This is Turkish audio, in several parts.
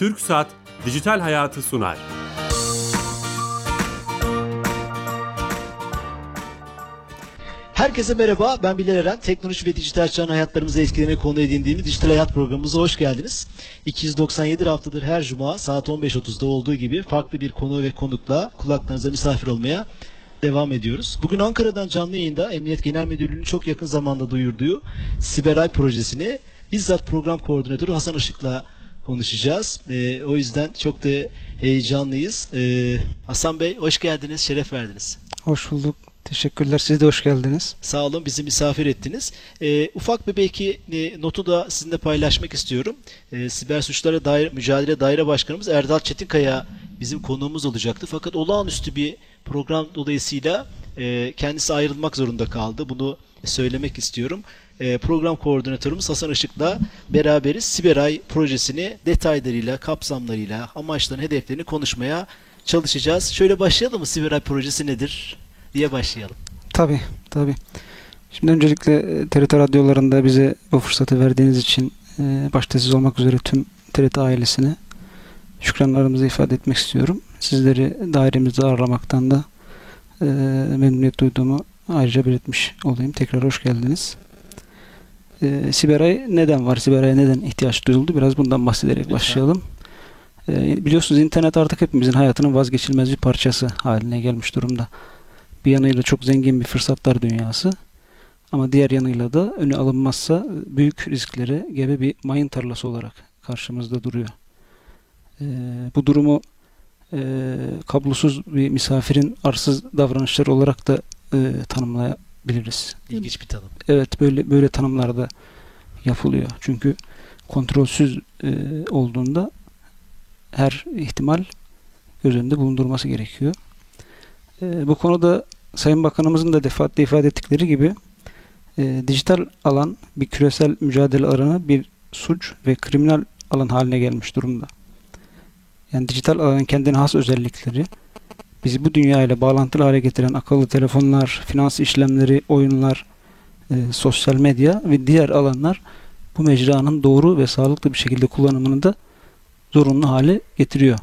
Türk Saat Dijital Hayatı sunar. Herkese merhaba, ben Bilal Eren. Teknoloji ve dijital çağın hayatlarımızı etkilerini konu edindiğimiz Dijital Hayat programımıza hoş geldiniz. 297 haftadır her cuma saat 15.30'da olduğu gibi farklı bir konu ve konukla kulaklarınıza misafir olmaya devam ediyoruz. Bugün Ankara'dan canlı yayında Emniyet Genel Müdürlüğü'nün çok yakın zamanda duyurduğu Siberay projesini bizzat program koordinatörü Hasan Işık'la konuşacağız. Ee, o yüzden çok da heyecanlıyız. Ee, Hasan Bey hoş geldiniz, şeref verdiniz. Hoş bulduk. Teşekkürler. Siz de hoş geldiniz. Sağ olun bizi misafir ettiniz. Ee, ufak bir belki e, notu da sizinle paylaşmak istiyorum. Ee, Siber Suçlara Daire, Mücadele Daire Başkanımız Erdal Çetinkaya bizim konuğumuz olacaktı. Fakat olağanüstü bir program dolayısıyla e, kendisi ayrılmak zorunda kaldı. Bunu söylemek istiyorum. E, program koordinatörümüz Hasan Işık'la beraberiz. Siberay projesini detaylarıyla, kapsamlarıyla, amaçlarını, hedeflerini konuşmaya çalışacağız. Şöyle başlayalım mı? Siberay projesi nedir? diye başlayalım. Tabii, tabii. Şimdi öncelikle e, TRT radyolarında bize bu fırsatı verdiğiniz için e, başta siz olmak üzere tüm TRT ailesine şükranlarımızı ifade etmek istiyorum. Sizleri dairemizde ağırlamaktan da e, memnuniyet duyduğumu ayrıca belirtmiş olayım. Tekrar hoş geldiniz. E, Siberay neden var? Siberay'a neden ihtiyaç duyuldu? Biraz bundan bahsederek Lütfen. başlayalım. E, biliyorsunuz internet artık hepimizin hayatının vazgeçilmez bir parçası haline gelmiş durumda. Bir yanıyla çok zengin bir fırsatlar dünyası. Ama diğer yanıyla da önü alınmazsa büyük risklere gebe bir mayın tarlası olarak karşımızda duruyor. Ee, bu durumu e, kablosuz bir misafirin arsız davranışları olarak da e, tanımlayabiliriz. İlginç bir tanım. Evet böyle böyle tanımlar da yapılıyor. Çünkü kontrolsüz e, olduğunda her ihtimal göz önünde bulundurması gerekiyor. E, bu konuda Sayın Bakanımızın da defaatle ifade ettikleri gibi e, dijital alan bir küresel mücadele alanı bir suç ve kriminal alan haline gelmiş durumda. Yani dijital alanın kendine has özellikleri bizi bu dünya ile bağlantılı hale getiren akıllı telefonlar, finans işlemleri, oyunlar, e, sosyal medya ve diğer alanlar bu mecranın doğru ve sağlıklı bir şekilde kullanımını da zorunlu hale getiriyor.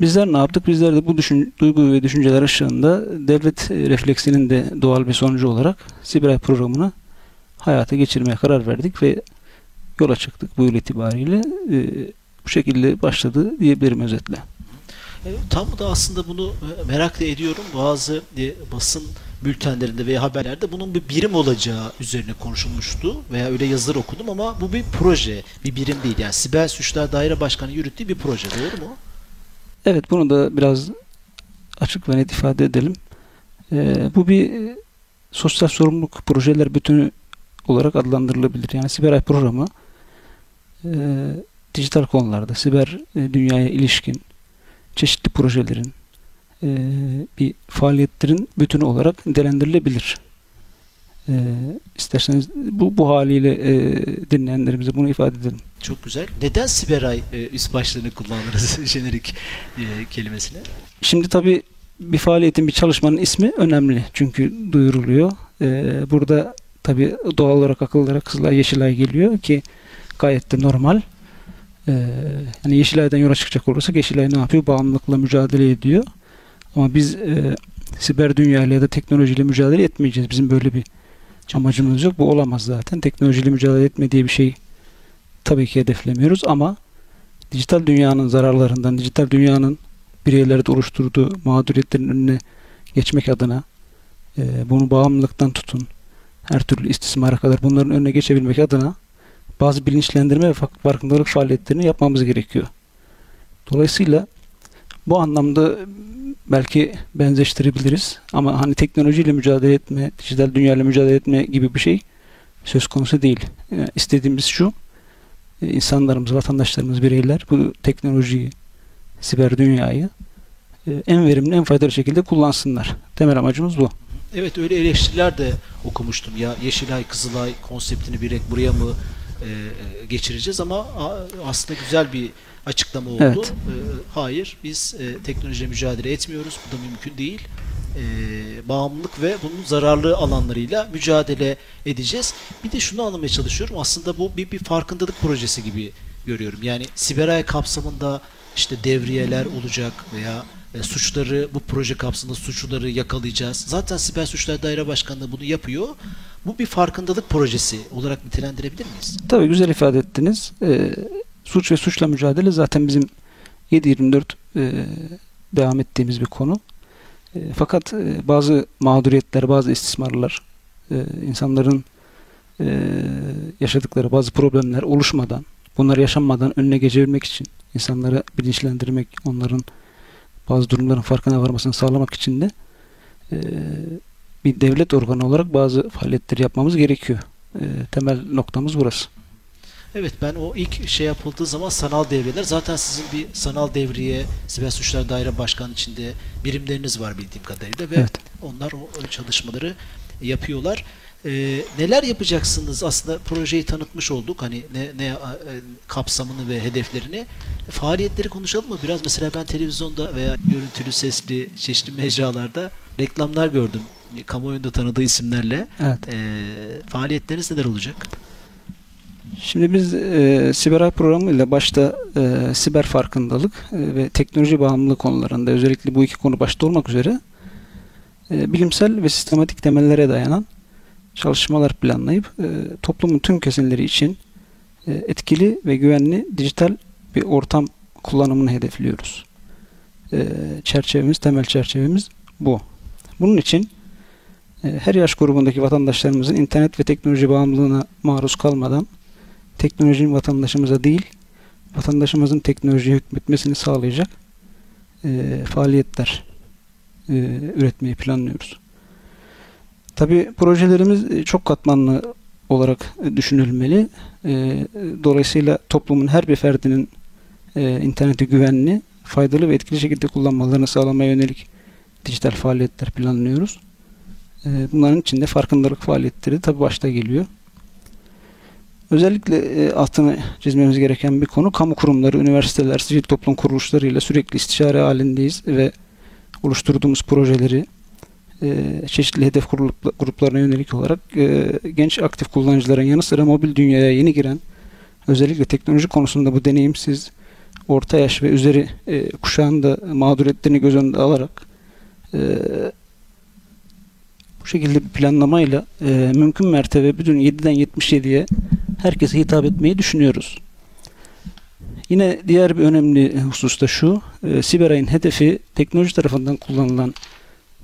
Bizler ne yaptık? Bizler de bu düşün, duygu ve düşünceler ışığında devlet refleksinin de doğal bir sonucu olarak Siberay programını hayata geçirmeye karar verdik ve yola çıktık bu yıl itibariyle. E, bu şekilde başladı diyebilirim özetle. Tam da aslında bunu e, merak da ediyorum. Bazı e, basın bültenlerinde veya haberlerde bunun bir birim olacağı üzerine konuşulmuştu veya öyle yazılar okudum ama bu bir proje, bir birim değil. Yani Siber Suçlar Daire Başkanı yürüttüğü bir proje. Doğru mu? Evet bunu da biraz açık ve net ifade edelim. Ee, bu bir e, sosyal sorumluluk projeler bütünü olarak adlandırılabilir. Yani Siberay programı e, dijital konularda siber e, dünyaya ilişkin çeşitli projelerin e, bir faaliyetlerin bütünü olarak nitelendirilebilir. E, isterseniz bu, bu haliyle e, dinleyenlerimize bunu ifade edelim. Çok güzel. Neden Siberay e, üst başlığını kullanırız jenerik e, kelimesine? Şimdi tabii bir faaliyetin, bir çalışmanın ismi önemli. Çünkü duyuruluyor. Burada tabii doğal olarak akıllara Kızılay, Yeşilay geliyor ki gayet de normal. Ee, yani Yeşilay'dan yola çıkacak olursak Yeşilay ne yapıyor? Bağımlılıkla mücadele ediyor. Ama biz e, siber dünyayla ya da teknolojiyle mücadele etmeyeceğiz. Bizim böyle bir amacımız yok. Bu olamaz zaten. Teknolojiyle mücadele etme diye bir şey tabii ki hedeflemiyoruz ama dijital dünyanın zararlarından, dijital dünyanın bireylerde oluşturduğu mağduriyetlerin önüne geçmek adına e, bunu bağımlılıktan tutun her türlü istismara kadar bunların önüne geçebilmek adına bazı bilinçlendirme ve fark- farkındalık faaliyetlerini yapmamız gerekiyor. Dolayısıyla bu anlamda belki benzeştirebiliriz ama hani teknolojiyle mücadele etme, dijital dünyayla mücadele etme gibi bir şey söz konusu değil. Yani istediğimiz şu, e, insanlarımız, vatandaşlarımız, bireyler bu teknolojiyi, siber dünyayı e, en verimli, en faydalı şekilde kullansınlar. Temel amacımız bu. Evet öyle eleştiriler de okumuştum. Ya Yeşilay, Kızılay konseptini direkt buraya mı e, e, geçireceğiz ama aslında güzel bir açıklama oldu. Evet. E, hayır biz e, teknolojiyle mücadele etmiyoruz. Bu da mümkün değil. E, bağımlılık ve bunun zararlı alanlarıyla mücadele edeceğiz. Bir de şunu anlamaya çalışıyorum. Aslında bu bir, bir farkındalık projesi gibi görüyorum. Yani Siberay kapsamında işte devriyeler olacak veya e, suçları bu proje kapsamında suçluları yakalayacağız. Zaten Siber Suçlar Daire Başkanlığı bunu yapıyor. Bu bir farkındalık projesi olarak nitelendirebilir miyiz? Tabii güzel ifade ettiniz. Ee, suç ve suçla mücadele zaten bizim 7-24 e, devam ettiğimiz bir konu. E, fakat e, bazı mağduriyetler, bazı istismarlar, e, insanların e, yaşadıkları bazı problemler oluşmadan, bunlar yaşanmadan önüne geçebilmek için, insanları bilinçlendirmek, onların bazı durumların farkına varmasını sağlamak için de e, bir devlet organı olarak bazı faaliyetleri yapmamız gerekiyor. E, temel noktamız burası. Evet ben o ilk şey yapıldığı zaman sanal devriyeler zaten sizin bir sanal devriye Siber Suçlar Daire Başkanı içinde birimleriniz var bildiğim kadarıyla ve Evet. onlar o çalışmaları yapıyorlar. Ee, neler yapacaksınız? Aslında projeyi tanıtmış olduk. Hani ne, ne e, kapsamını ve hedeflerini. Faaliyetleri konuşalım mı? Biraz mesela ben televizyonda veya görüntülü, sesli, çeşitli mecralarda reklamlar gördüm. Kamuoyunda tanıdığı isimlerle. Evet. Ee, faaliyetleriniz neler olacak? Şimdi biz e, Siberay programıyla başta e, siber farkındalık e, ve teknoloji bağımlılığı konularında özellikle bu iki konu başta olmak üzere e, bilimsel ve sistematik temellere dayanan çalışmalar planlayıp e, toplumun tüm kesimleri için e, etkili ve güvenli dijital bir ortam kullanımını hedefliyoruz. E, çerçevemiz, temel çerçevemiz bu. Bunun için e, her yaş grubundaki vatandaşlarımızın internet ve teknoloji bağımlılığına maruz kalmadan teknolojinin vatandaşımıza değil, vatandaşımızın teknolojiye hükmetmesini sağlayacak faaliyetler üretmeyi planlıyoruz. Tabi projelerimiz e, çok katmanlı olarak düşünülmeli. E, dolayısıyla toplumun her bir ferdinin e, interneti güvenli, faydalı ve etkili şekilde kullanmalarını sağlamaya yönelik dijital faaliyetler planlıyoruz. Bunların içinde farkındalık faaliyetleri tabi başta geliyor. Özellikle altını çizmemiz gereken bir konu kamu kurumları, üniversiteler, sivil toplum kuruluşlarıyla sürekli istişare halindeyiz ve oluşturduğumuz projeleri çeşitli hedef grup- gruplarına yönelik olarak e, genç aktif kullanıcıların yanı sıra mobil dünyaya yeni giren özellikle teknoloji konusunda bu deneyimsiz orta yaş ve üzeri e, kuşağın da mağduriyetlerini göz önünde alarak e, bu şekilde bir planlamayla e, mümkün mertebe bütün 7'den 77'ye herkese hitap etmeyi düşünüyoruz. Yine diğer bir önemli husus da şu, e, Siberay'ın hedefi teknoloji tarafından kullanılan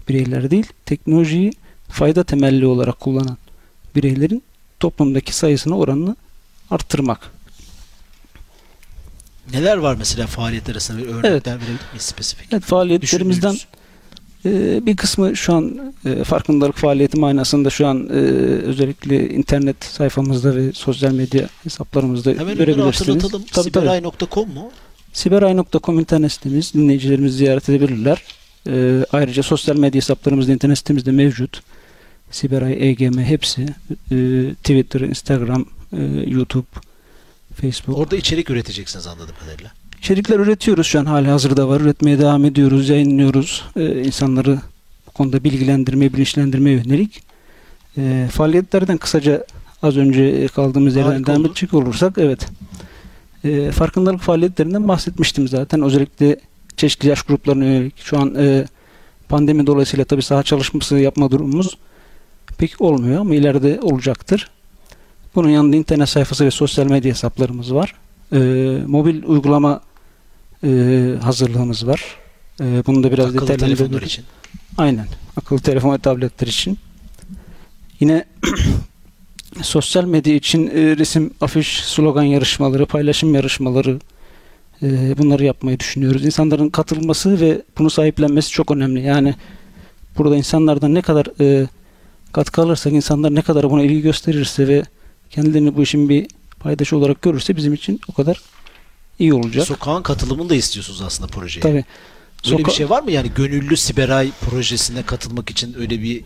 bireyler değil, teknolojiyi fayda temelli olarak kullanan bireylerin toplumdaki sayısını oranını arttırmak. Neler var mesela faaliyetler arasında bir örnekler verebilir miyiz spesifik? Evet, faaliyetlerimizden e, bir kısmı şu an e, farkındalık faaliyeti manasında şu an e, özellikle internet sayfamızda ve sosyal medya hesaplarımızda Hemen görebilirsiniz. hatırlatalım. Tabii, tabii. Siberay.com mu? Siberay.com internet sitemiz. Dinleyicilerimiz ziyaret edebilirler. Ee, ayrıca sosyal medya hesaplarımız da internet sitemizde mevcut. Siberay, EGM hepsi. Ee, Twitter, Instagram, e, YouTube, Facebook. Orada içerik üreteceksiniz anladığım kadarıyla. İçerikler üretiyoruz şu an hali hazırda var. Üretmeye devam ediyoruz, yayınlıyoruz. Ee, insanları bu konuda bilgilendirmeye, bilinçlendirmeye yönelik. Ee, faaliyetlerden kısaca az önce kaldığımız yerden devam edecek olursak evet. Ee, farkındalık faaliyetlerinden bahsetmiştim zaten. Özellikle çeşitli yaş gruplarına yönelik. Şu an e, pandemi dolayısıyla tabii saha çalışması yapma durumumuz pek olmuyor ama ileride olacaktır. Bunun yanında internet sayfası ve sosyal medya hesaplarımız var. Ee, mobil uygulama e, hazırlığımız var. Ee, bunu da biraz Akıllı telefonlar için. Aynen. Akıllı telefon ve tabletler için. Yine sosyal medya için e, resim, afiş, slogan yarışmaları, paylaşım yarışmaları e, bunları yapmayı düşünüyoruz. İnsanların katılması ve bunu sahiplenmesi çok önemli. Yani burada insanlardan ne kadar e, katkı alırsak, insanlar ne kadar buna ilgi gösterirse ve kendilerini bu işin bir paydaşı olarak görürse bizim için o kadar iyi olacak. Sokağın katılımını da istiyorsunuz aslında projeye. Tabii. Öyle bir Soka- şey var mı yani gönüllü Siberay projesine katılmak için öyle bir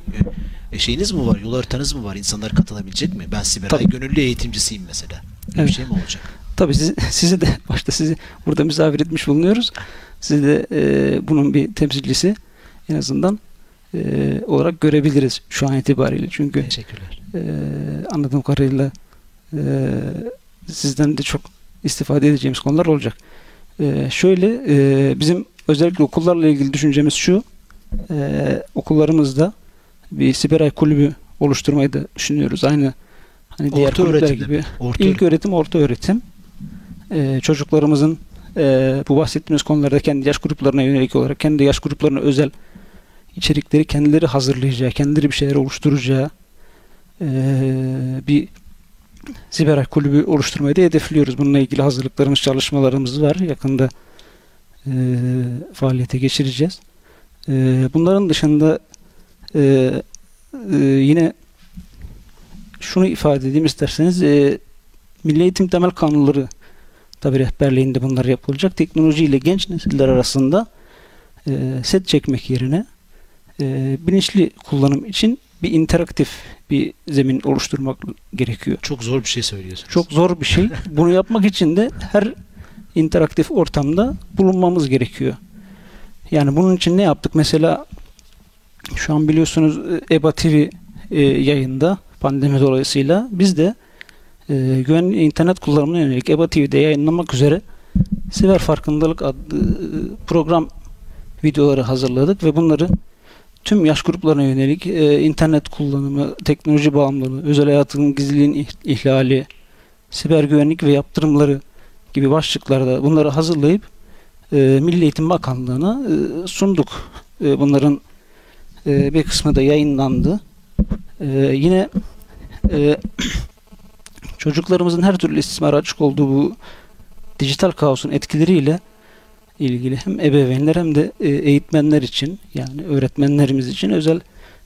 e, şeyiniz mi var? Yol haritanız mı var? İnsanlar katılabilecek mi? Ben Siberay Tabii. gönüllü eğitimcisiyim mesela. Öyle Evet. bir şey mi olacak? Tabii sizi, sizi de başta sizi burada misafir etmiş bulunuyoruz. Sizi de e, bunun bir temsilcisi en azından e, olarak görebiliriz şu an itibariyle. Çünkü Teşekkürler. e, anladığım kadarıyla e, sizden de çok istifade edeceğimiz konular olacak. Ee, şöyle e, bizim özellikle okullarla ilgili düşüncemiz şu. E, okullarımızda bir siberay kulübü oluşturmayı da düşünüyoruz. Aynı hani diğer Orta kulüpler gibi. mi? Orta İlk öğretim, orta öğretim. Ee, çocuklarımızın e, bu bahsettiğimiz konularda kendi yaş gruplarına yönelik olarak kendi yaş gruplarına özel içerikleri kendileri hazırlayacağı, kendileri bir şeyler oluşturacağı e, bir siber kulübü oluşturmayı da hedefliyoruz. Bununla ilgili hazırlıklarımız, çalışmalarımız var. Yakında e, faaliyete geçireceğiz. E, bunların dışında e, e, yine şunu ifade edeyim isterseniz e, Milli Eğitim Temel Kanunları tabi rehberliğinde bunlar yapılacak. Teknolojiyle genç nesiller arasında e, set çekmek yerine e, bilinçli kullanım için bir interaktif bir zemin oluşturmak gerekiyor. Çok zor bir şey söylüyorsunuz. Çok zor bir şey. Bunu yapmak için de her interaktif ortamda bulunmamız gerekiyor. Yani bunun için ne yaptık? Mesela şu an biliyorsunuz e, EBA TV e, yayında pandemi dolayısıyla biz de e, internet kullanımına yönelik EBA TV'de yayınlamak üzere Siber Farkındalık adlı e, program videoları hazırladık ve bunları tüm yaş gruplarına yönelik e, internet kullanımı, teknoloji bağımlılığı, özel hayatın gizliliğin ih- ihlali, siber güvenlik ve yaptırımları gibi başlıklarda bunları hazırlayıp e, Milli Eğitim Bakanlığı'na e, sunduk. E, bunların e, bir kısmı da yayınlandı. E, yine e, çocuklarımızın her türlü istismara açık olduğu bu dijital kaosun etkileriyle ilgili hem ebeveynler hem de e, eğitmenler için yani öğretmenlerimiz için özel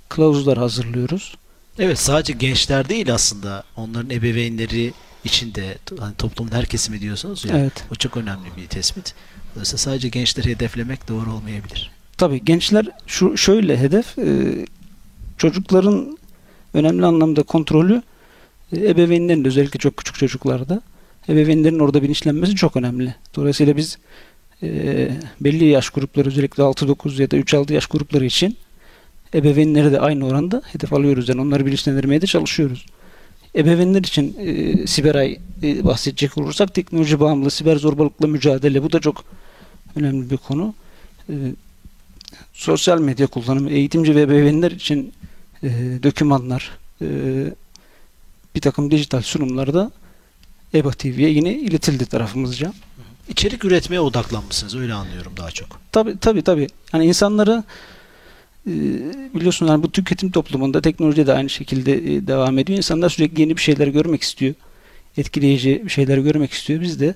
kılavuzlar hazırlıyoruz. Evet sadece gençler değil aslında onların ebeveynleri için de hani toplumun her kesimi diyorsunuz ya. Evet. O çok önemli bir tespit. Dolayısıyla sadece gençleri hedeflemek doğru olmayabilir. Tabii gençler şu şöyle hedef e, çocukların önemli anlamda kontrolü ebeveynlerin de özellikle çok küçük çocuklarda ebeveynlerin orada bilinçlenmesi çok önemli. Dolayısıyla biz e, belli yaş grupları özellikle 6-9 ya da 3-6 yaş grupları için ebeveynleri de aynı oranda hedef alıyoruz. Yani onları bilinçlendirmeye de çalışıyoruz. Ebeveynler için e, Siberay e, bahsedecek olursak teknoloji bağımlı siber zorbalıkla mücadele bu da çok önemli bir konu. E, sosyal medya kullanımı eğitimci ve ebeveynler için e, dokümanlar e, bir takım dijital sunumlarda EBA TV'ye yine iletildi tarafımızca. İçerik üretmeye odaklanmışsınız öyle anlıyorum daha çok. Tabi tabi tabi. Yani insanları e, biliyorsun yani bu tüketim toplumunda teknoloji de aynı şekilde e, devam ediyor. İnsanlar sürekli yeni bir şeyler görmek istiyor. Etkileyici bir şeyler görmek istiyor. Biz de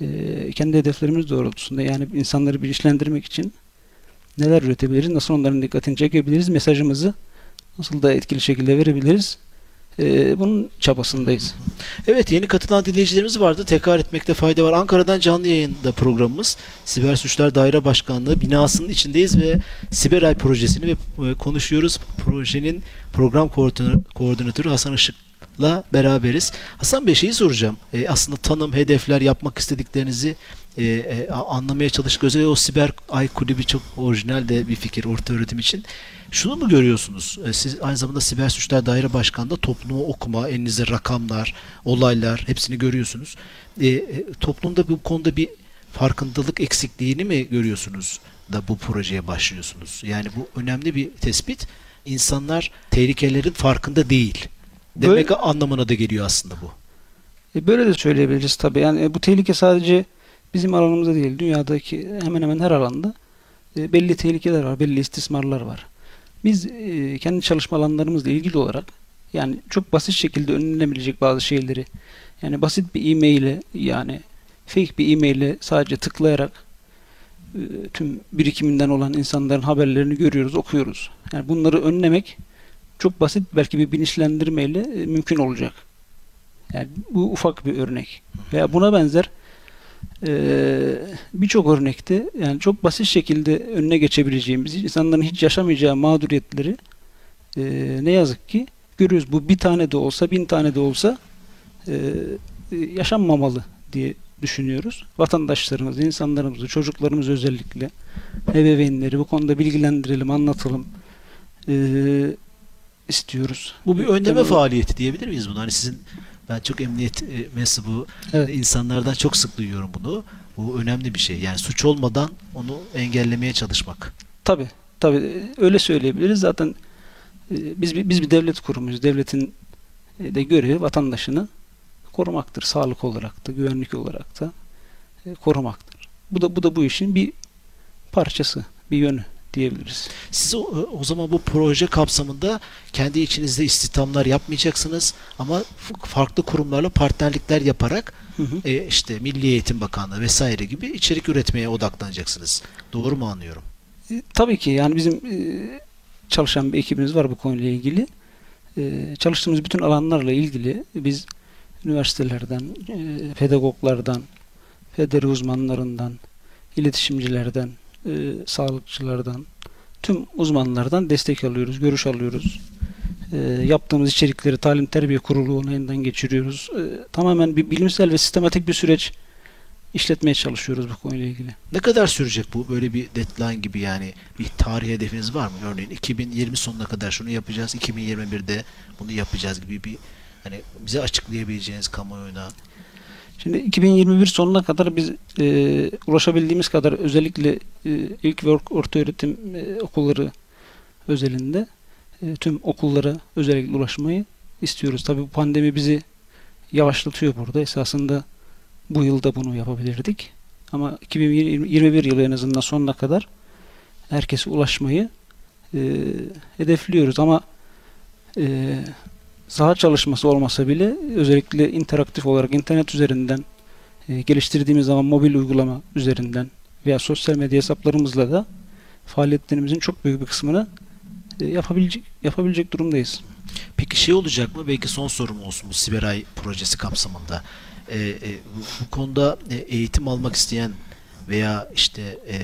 e, kendi hedeflerimiz doğrultusunda yani insanları bilinçlendirmek için neler üretebiliriz, nasıl onların dikkatini çekebiliriz, mesajımızı nasıl da etkili şekilde verebiliriz. E, bunun çabasındayız. Evet yeni katılan dinleyicilerimiz vardı. Tekrar etmekte fayda var. Ankara'dan canlı yayında programımız. Siber Suçlar Daire Başkanlığı binasının içindeyiz ve Siberay projesini ve e, konuşuyoruz. Projenin program koordinatörü, Hasan Işık'la beraberiz. Hasan Bey şeyi soracağım. E, aslında tanım, hedefler, yapmak istediklerinizi e, e, anlamaya çalıştık. Özellikle o Siber Ay Kulübü çok orijinal de bir fikir orta öğretim için. Şunu mu görüyorsunuz? E, Siz aynı zamanda Siber Suçlar Daire Başkanı'nda toplumu okuma, elinizde rakamlar, olaylar hepsini görüyorsunuz. E, e, toplumda bu konuda bir farkındalık eksikliğini mi görüyorsunuz da bu projeye başlıyorsunuz? Yani bu önemli bir tespit. İnsanlar tehlikelerin farkında değil. Demek Böyle- anlamına da geliyor aslında bu. E, böyle de söyleyebiliriz tabii. Yani bu tehlike sadece bizim alanımızda değil, dünyadaki hemen hemen her alanda e, belli tehlikeler var, belli istismarlar var. Biz e, kendi çalışma alanlarımızla ilgili olarak yani çok basit şekilde önlenebilecek bazı şeyleri yani basit bir e-mail'e yani fake bir e-mail'e sadece tıklayarak e, tüm birikiminden olan insanların haberlerini görüyoruz, okuyoruz. Yani bunları önlemek çok basit belki bir bilinçlendirmeyle mümkün olacak. Yani bu ufak bir örnek. Veya buna benzer eee, birçok örnekte yani çok basit şekilde önüne geçebileceğimiz, insanların hiç yaşamayacağı mağduriyetleri eee, ne yazık ki görüyoruz. Bu bir tane de olsa, bin tane de olsa eee, yaşanmamalı diye düşünüyoruz. Vatandaşlarımızı, insanlarımızı, çocuklarımızı özellikle ebeveynleri bu konuda bilgilendirelim, anlatalım eee, istiyoruz. Bu bir önleme Temel- faaliyeti diyebilir miyiz buna? Hani sizin Ben çok emniyet e, mensubu Evet. insanlardan çok sık duyuyorum bunu. Bu önemli bir şey. Yani suç olmadan onu engellemeye çalışmak. Tabii, tabii öyle söyleyebiliriz. Zaten e, biz biz bir devlet kurumuyuz. Devletin e, de görevi vatandaşını korumaktır. Sağlık olarak da, güvenlik olarak da korumaktır. Bu da bu da bu işin bir parçası, bir yönü diyebiliriz. Siz o, o zaman bu proje kapsamında kendi içinizde istihdamlar yapmayacaksınız ama farklı kurumlarla partnerlikler yaparak Hı hı. e, işte Milli Eğitim Bakanlığı vesaire gibi içerik üretmeye odaklanacaksınız. Doğru mu anlıyorum? E, Tabii ki yani bizim e, çalışan bir ekibimiz var bu konuyla ilgili. E, çalıştığımız bütün alanlarla ilgili biz üniversitelerden, e, pedagoglardan, federi uzmanlarından, iletişimcilerden, e, sağlıkçılardan, tüm uzmanlardan destek alıyoruz, görüş alıyoruz. E, yaptığımız içerikleri talim terbiye kurulu onayından geçiriyoruz. E, tamamen bir bilimsel ve sistematik bir süreç işletmeye çalışıyoruz bu konuyla ilgili. Ne kadar sürecek bu? Böyle bir deadline gibi yani bir tarih hedefiniz var mı? Örneğin 2020 sonuna kadar şunu yapacağız, 2021'de bunu yapacağız gibi bir hani bize açıklayabileceğiniz kamuoyuna Şimdi 2021 sonuna kadar biz e, ulaşabildiğimiz kadar özellikle e, ilk ve or- orta öğretim e, okulları özelinde e, tüm okullara özellikle ulaşmayı istiyoruz. Tabii bu pandemi bizi yavaşlatıyor burada. Esasında bu yılda bunu yapabilirdik. Ama 2021 yılı en azından sonuna kadar herkese ulaşmayı e, hedefliyoruz. Ama e, saha çalışması olmasa bile özellikle interaktif olarak internet üzerinden e, geliştirdiğimiz zaman mobil uygulama üzerinden veya sosyal medya hesaplarımızla da faaliyetlerimizin çok büyük bir kısmını e, yapabilecek yapabilecek durumdayız. Peki şey olacak mı? Belki son sorum olsun bu Siberay projesi kapsamında. Ee, e, bu, bu konuda e, eğitim almak isteyen veya işte e,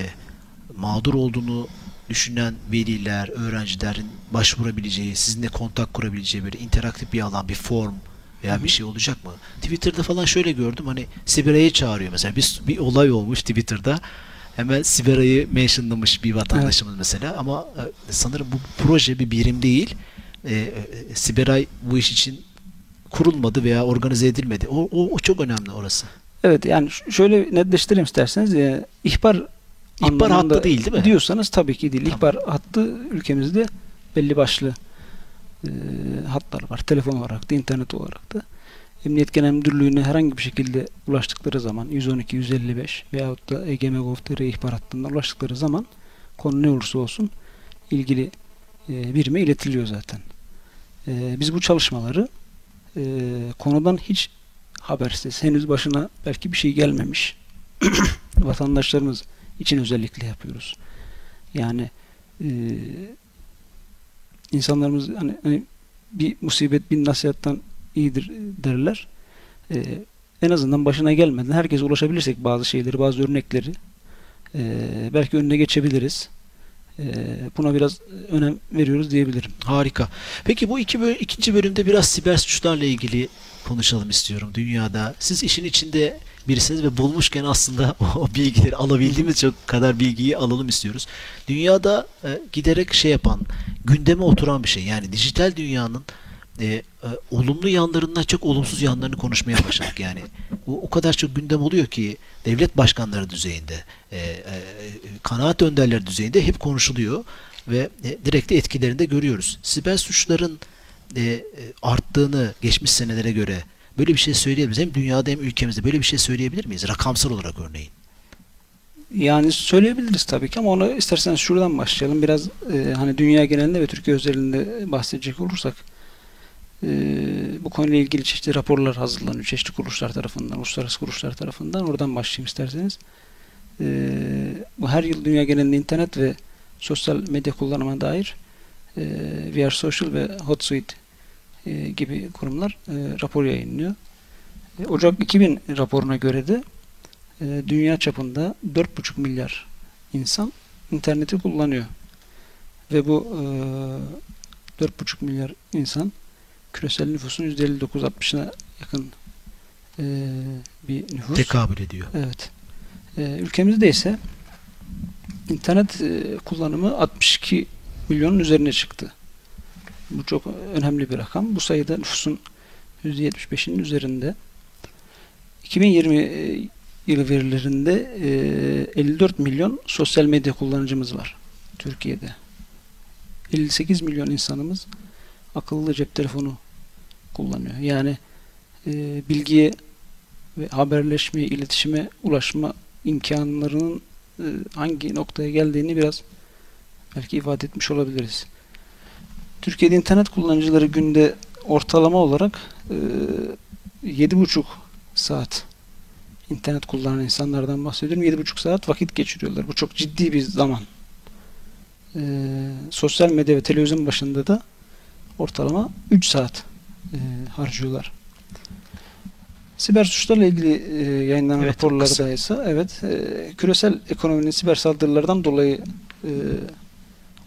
mağdur olduğunu düşünen veliler, öğrencilerin başvurabileceği, sizinle kontak kurabileceği böyle interaktif bir alan, bir form veya bir şey olacak mı? Twitter'da falan şöyle gördüm hani Siberay'ı çağırıyor mesela. Bir, bir olay olmuş Twitter'da. Hemen Siberay'ı mentionlamış bir vatandaşımız mesela ama e, sanırım bu proje bir birim değil e, e, Siberay bu iş için kurulmadı veya organize edilmedi. O, o, o çok önemli orası. Evet yani şöyle netleştireyim isterseniz e, ihbar İhbar hattı değil değil mi? Diyorsanız tabii ki değil. Tamam. İhbar hattı ülkemizde belli başlı e, hatlar var. Telefon olarak da, internet olarak da. Emniyet Genel Müdürlüğü'ne herhangi bir şekilde ulaştıkları zaman 112, 155 veyahut da EGM.gov.tr ihbar hattından ulaştıkları zaman konu ne olursa olsun ilgili e, birime iletiliyor zaten. E, biz bu çalışmaları e, konudan hiç habersiz, henüz başına belki bir şey gelmemiş vatandaşlarımız için özellikle yapıyoruz. Yani e, insanlarımız hani, hani bir musibet bin nasihattan iyidir derler. E, en azından başına gelmeden herkese ulaşabilirsek bazı şeyleri, bazı örnekleri e, belki önüne geçebiliriz. E, buna biraz önem veriyoruz diyebilirim. Harika. Peki bu iki böl- ikinci bölümde biraz siber suçlarla ilgili konuşalım istiyorum dünyada. Siz işin içinde birisiniz ve bulmuşken aslında o bilgileri alabildiğimiz çok kadar bilgiyi alalım istiyoruz. Dünyada e, giderek şey yapan, gündeme oturan bir şey. Yani dijital dünyanın e, e, olumlu yanlarından çok olumsuz yanlarını konuşmaya başladık yani. O, o kadar çok gündem oluyor ki devlet başkanları düzeyinde, e, e, kanaat önderleri düzeyinde hep konuşuluyor ve e, direkt etkilerini de görüyoruz. Siber suçların e, e, arttığını geçmiş senelere göre böyle bir şey söyleyebiliriz. Hem dünyada hem ülkemizde böyle bir şey söyleyebilir miyiz? Rakamsal olarak örneğin. Yani söyleyebiliriz tabii ki ama onu isterseniz şuradan başlayalım. Biraz e, hani dünya genelinde ve Türkiye özelinde bahsedecek olursak e, bu konuyla ilgili çeşitli raporlar hazırlanıyor. Çeşitli kuruluşlar tarafından, uluslararası kuruluşlar tarafından. Oradan başlayayım isterseniz. E, bu her yıl dünya genelinde internet ve sosyal medya kullanımına dair e, Are Social ve Hotsuite e, gibi kurumlar e, rapor yayınlıyor. E, Ocak 2000 raporuna göre de e, dünya çapında 4,5 milyar insan interneti kullanıyor. Ve bu e, 4,5 milyar insan küresel nüfusun %59-60'ına yakın e, bir nüfus. Tekabül ediyor. Evet. E, ülkemizde ise internet e, kullanımı 62 milyonun üzerine çıktı. Bu çok önemli bir rakam. Bu sayıda nüfusun %75'in üzerinde. 2020 e, yılı verilerinde e, 54 milyon sosyal medya kullanıcımız var Türkiye'de. 58 milyon insanımız akıllı cep telefonu kullanıyor. Yani e, bilgiye ve haberleşmeye, iletişime ulaşma imkanlarının e, hangi noktaya geldiğini biraz belki ifade etmiş olabiliriz. Türkiye'de internet kullanıcıları günde ortalama olarak e, 7,5 saat internet kullanan insanlardan bahsediyorum. 7,5 saat vakit geçiriyorlar. Bu çok ciddi bir zaman. E, sosyal medya ve televizyon başında da ortalama 3 saat e, harcıyorlar. Siber suçlarla ilgili e, yayınlanan Evet, raporlarda ise evet e, küresel ekonominin siber saldırılardan dolayı e,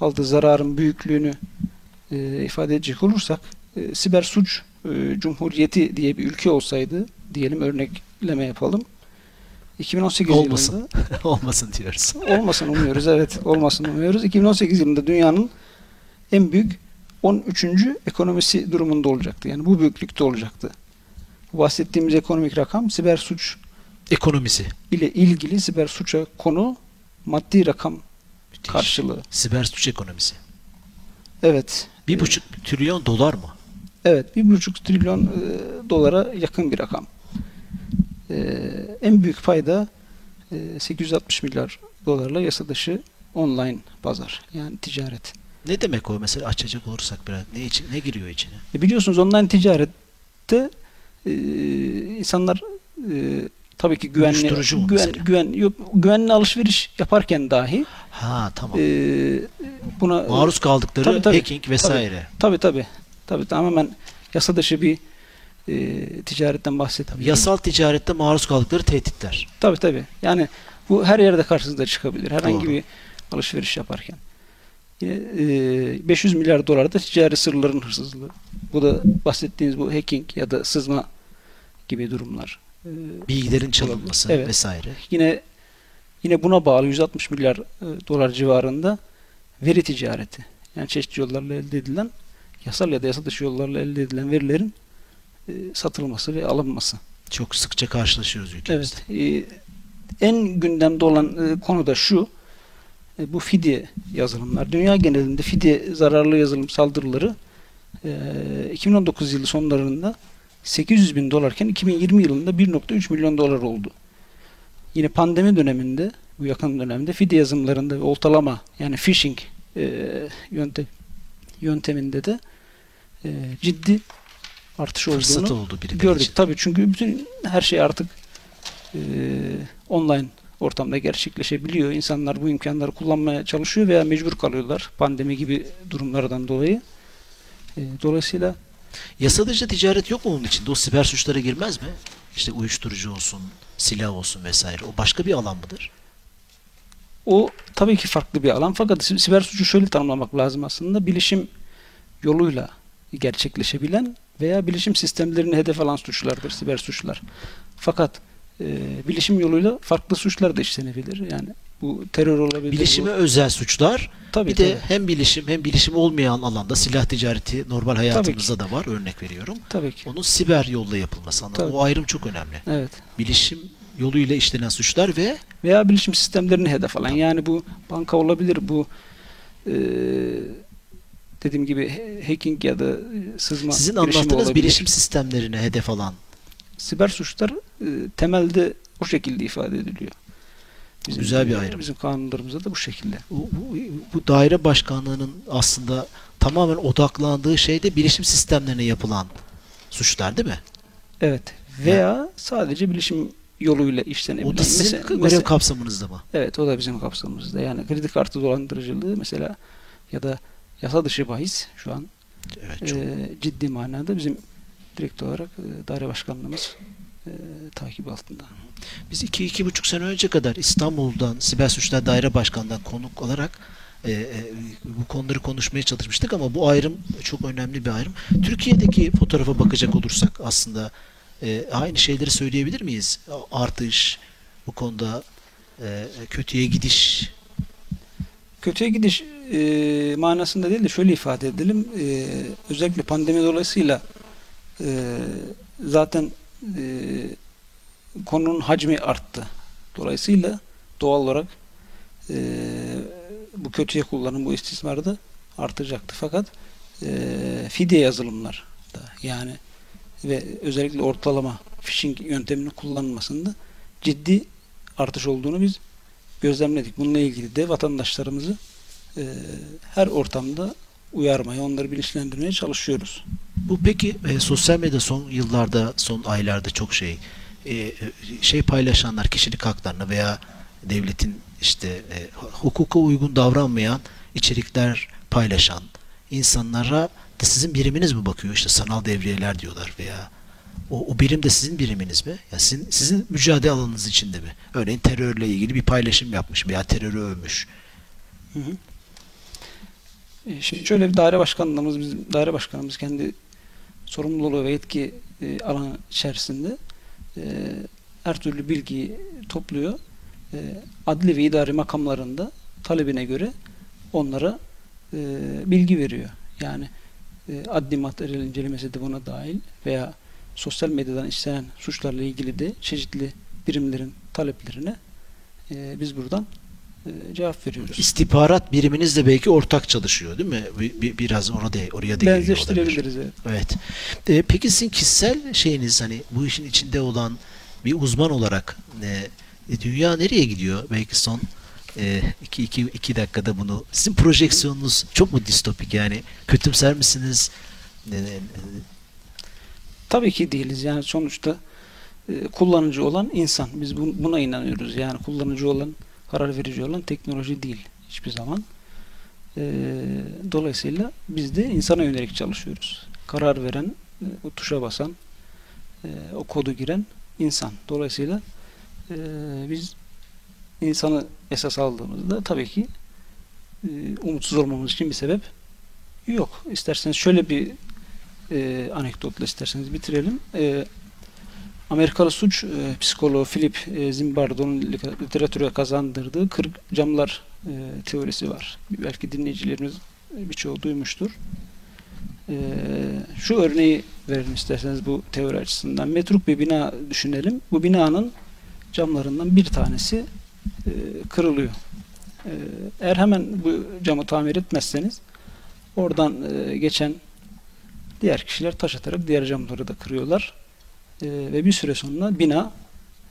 aldığı zararın büyüklüğünü e, ifade edecek olursak e, siber suç e, cumhuriyeti diye bir ülke olsaydı diyelim örnekleme yapalım. 2018 Olmasın. yılında Olmasın diyoruz. olmasın umuyoruz evet olmasın umuyoruz. 2018 yılında dünyanın en büyük 13. ekonomisi durumunda olacaktı. Yani bu büyüklükte olacaktı. Bu bahsettiğimiz ekonomik rakam siber suç Ekonomisi. ile ilgili siber suça konu maddi rakam Müthiş. karşılığı. Siber suç ekonomisi. Evet. Bir buçuk trilyon dolar mı? Evet, bir buçuk trilyon e, dolara yakın bir rakam. E, en büyük payda e, 860 milyar dolarla yasa dışı online pazar yani ticaret. Ne demek o mesela açacak olursak biraz ne için ne giriyor içine? E, biliyorsunuz online ticarette e, insanlar e, tabii ki güvenli güven, mesela? güven yok güvenli alışveriş yaparken dahi Ha tamam. e, buna Maruz kaldıkları tabii, tabii. hacking vesaire. tabii tabii tabii tamamen yasa dışı bir e, ticaretten bahsetmiyorum. Yasal ticarette maruz kaldıkları tehditler. Tabii tabii. Yani bu her yerde karşınıza çıkabilir. Herhangi Doğru. bir alışveriş yaparken. Yine e, 500 milyar dolar da ticari sırların hırsızlığı. Bu da bahsettiğiniz bu hacking ya da sızma gibi durumlar. E, Bilgilerin çalınması Evet. vesaire. yine yine buna bağlı 160 milyar e, dolar civarında veri ticareti. Yani çeşitli yollarla elde edilen yasal ya da yasa dışı yollarla elde edilen verilerin e, satılması ve alınması. Çok sıkça karşılaşıyoruz ülkemizde. Evet. e, en gündemde olan konu da şu. bu fidye yazılımlar. Dünya genelinde fidye zararlı yazılım saldırıları e, 2019 yılı sonlarında 800 bin dolarken 2020 yılında 1.3 milyon dolar oldu. Yine pandemi döneminde bu yakın dönemde fidye yazılımlarında ve oltalama yani phishing e, yöntem yönteminde de e, ciddi artış olduğunu Fırsat oldu biri gördük. için. Tabii çünkü bütün her şey artık e, online ortamda gerçekleşebiliyor. İnsanlar bu imkanları kullanmaya çalışıyor veya mecbur kalıyorlar pandemi gibi durumlardan dolayı. E, dolayısıyla Yasa dışı ticaret yok mu onun içinde? O siber suçlara girmez mi? İşte uyuşturucu olsun, silah olsun vesaire. O başka bir alan mıdır? o tabii ki farklı bir alan fakat si- siber suçu şöyle tanımlamak lazım aslında. Bilişim yoluyla gerçekleşebilen veya bilişim sistemlerini hedef alan suçlardır siber suçlar. Fakat e, bilişim yoluyla farklı suçlar da işlenebilir. Yani bu terör olabilir. Bilişime bu- özel suçlar. tabii, bir de tabii, hem bilişim hem bilişim olmayan alanda silah ticareti normal hayatımızda da var. Örnek veriyorum. tabii ki. Onun siber yolla yapılması. Tabii. O ayrım çok önemli. Evet. Bilişim yoluyla işlenen suçlar ve Veya bilişim sistemlerini hedef alan. Yani bu banka olabilir, bu e, dediğim gibi hacking ya da e, sızma sizin anlattığınız olabilir. bilişim sistemlerine hedef alan siber suçlar e, temelde o şekilde ifade ediliyor. Güzel bir ayrım. Bizim kanunlarımızda da bu şekilde. bu, bu, bu daire başkanlığının aslında tamamen odaklandığı şey de bilişim sistemlerine yapılan suçlar değil mi? Evet. Veya sadece bilişim yoluyla işlenebilen. O da sizin Mesela- görev mesela- kapsamınızda mı? Evet o da bizim kapsamımızda. Yani kredi kartı dolandırıcılığı mesela ya da yasa dışı bahis şu an Evet çok. e, ciddi manada bizim direkt olarak e, daire başkanlığımız e, takip altında. Biz iki, iki buçuk sene önce kadar İstanbul'dan Siber Suçlar Daire Başkanı'ndan konuk olarak e, e, bu konuları konuşmaya çalışmıştık ama bu ayrım çok önemli bir ayrım. Türkiye'deki fotoğrafa bakacak olursak aslında e, aynı şeyleri söyleyebilir miyiz? Artış, bu konuda e, kötüye gidiş Kötüye gidiş e, manasında değil de şöyle ifade edelim. E, özellikle pandemi dolayısıyla e, zaten e, konunun hacmi arttı. Dolayısıyla doğal olarak e, bu kötüye kullanım, bu istismar da artacaktı. Fakat e, fidye yazılımlar da yani ve özellikle ortalama phishing yönteminin kullanılmasında ciddi artış olduğunu biz gözlemledik. Bununla ilgili de vatandaşlarımızı e, her ortamda uyarmaya, onları bilinçlendirmeye çalışıyoruz. Bu peki e, sosyal medya son yıllarda, son aylarda çok şey e, şey paylaşanlar kişilik haklarını veya devletin işte e, hukuka uygun davranmayan içerikler paylaşan insanlara da sizin biriminiz mi bakıyor? İşte sanal devriyeler diyorlar veya o, o birim de sizin biriminiz mi? Ya sizin, sizin mücadele alanınız içinde mi? Örneğin terörle ilgili bir paylaşım yapmış veya terörü övmüş. Hı hı. E, şimdi şöyle bir daire başkanlığımız, bizim daire başkanımız kendi sorumluluğu ve yetki e, alanı içerisinde e, her türlü bilgiyi topluyor. Adli ve idari makamlarında talebine göre onlara bilgi veriyor. Yani adli materyal incelemesi de buna dahil veya sosyal medyadan işlenen suçlarla ilgili de çeşitli birimlerin taleplerine biz buradan cevap veriyoruz. İstihbarat biriminiz de belki ortak çalışıyor değil mi? Bir, bir, biraz ona da oraya da. Benzeştirebiliriz evet. Evet. E, peki sizin kişisel şeyiniz hani bu işin içinde olan bir uzman olarak e, e, dünya nereye gidiyor? Belki son e, iki, iki, iki dakikada bunu. Sizin projeksiyonunuz çok mu distopik yani? Kötümser misiniz? E, e, Tabii ki değiliz. Yani sonuçta e, kullanıcı olan insan. Biz bu, buna inanıyoruz. Yani kullanıcı olan, karar verici olan teknoloji değil hiçbir zaman. E, dolayısıyla biz de insana yönelik çalışıyoruz. Karar veren, e, o tuşa basan, e, o kodu giren insan. Dolayısıyla e, biz insanı esas aldığımızda tabii ki umutsuz olmamız için bir sebep yok. İsterseniz şöyle bir anekdotla isterseniz bitirelim. E, Amerikalı suç e, psikoloğu Philip e, Zimbardo'nun literatüre kazandırdığı kırk camlar e, teorisi var. Belki dinleyicilerimiz birçoğu duymuştur. E, şu örneği verelim isterseniz bu teori açısından. Metruk bir bina düşünelim. Bu binanın camlarından bir tanesi e, kırılıyor. E, eğer hemen bu camı tamir etmezseniz oradan e, geçen diğer kişiler taş atarak diğer camları da kırıyorlar. E, ve bir süre sonra bina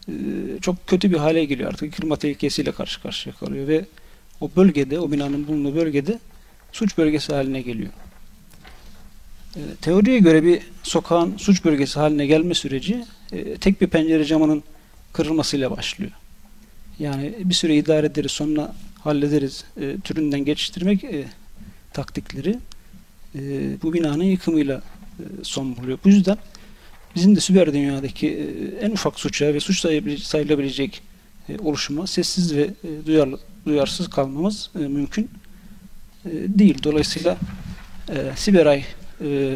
e, çok kötü bir hale geliyor artık. Kırma tehlikesiyle karşı karşıya kalıyor ve o bölgede, o binanın bulunduğu bölgede suç bölgesi haline geliyor. E, teoriye göre bir sokağın suç bölgesi haline gelme süreci e, tek bir pencere camının kırılmasıyla başlıyor. Yani bir süre idare ederiz, sonra hallederiz e, türünden geçiştirmek taktikleri bu binanın yıkımıyla son buluyor. Bu yüzden bizim de siber dünyadaki e, en ufak suça ve suç sayılabilecek e, oluşuma sessiz ve e, duyarlı, duyarsız kalmamız mümkün değil. Dolayısıyla Siberay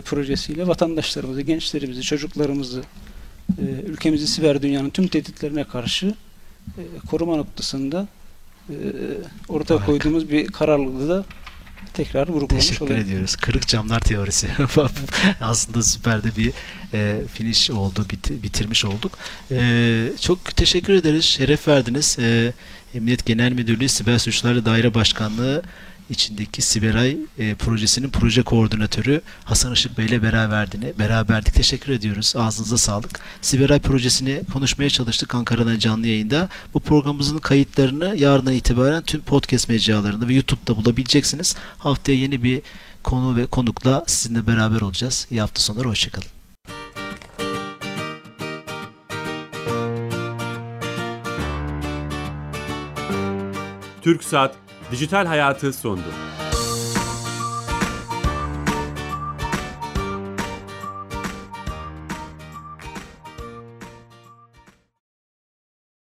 projesiyle vatandaşlarımızı, gençlerimizi, çocuklarımızı, ülkemizi siber dünyanın tüm tehditlerine karşı koruma noktasında ortaya koyduğumuz bir kararlılığı da tekrar vurgulamış Teşekkür olayım. ediyoruz. Kırık camlar teorisi. Aslında süper de bir e, finish oldu, bit, bitirmiş olduk. E, çok teşekkür ederiz. Şeref verdiniz. E, Emniyet Genel Müdürlüğü Siber Suçları Daire Başkanlığı içindeki Siberay e, projesinin proje koordinatörü Hasan Işık Bey ile beraberdiğini, beraberdik. Teşekkür ediyoruz. Ağzınıza sağlık. Siberay projesini konuşmaya çalıştık Ankara'dan canlı yayında. Bu programımızın kayıtlarını yarından itibaren tüm podcast mecralarında ve YouTube'da bulabileceksiniz. Haftaya yeni bir konu ve konukla sizinle beraber olacağız. İyi hafta sonları. Hoşçakalın. Türk Saat Dijital Hayatı sondu.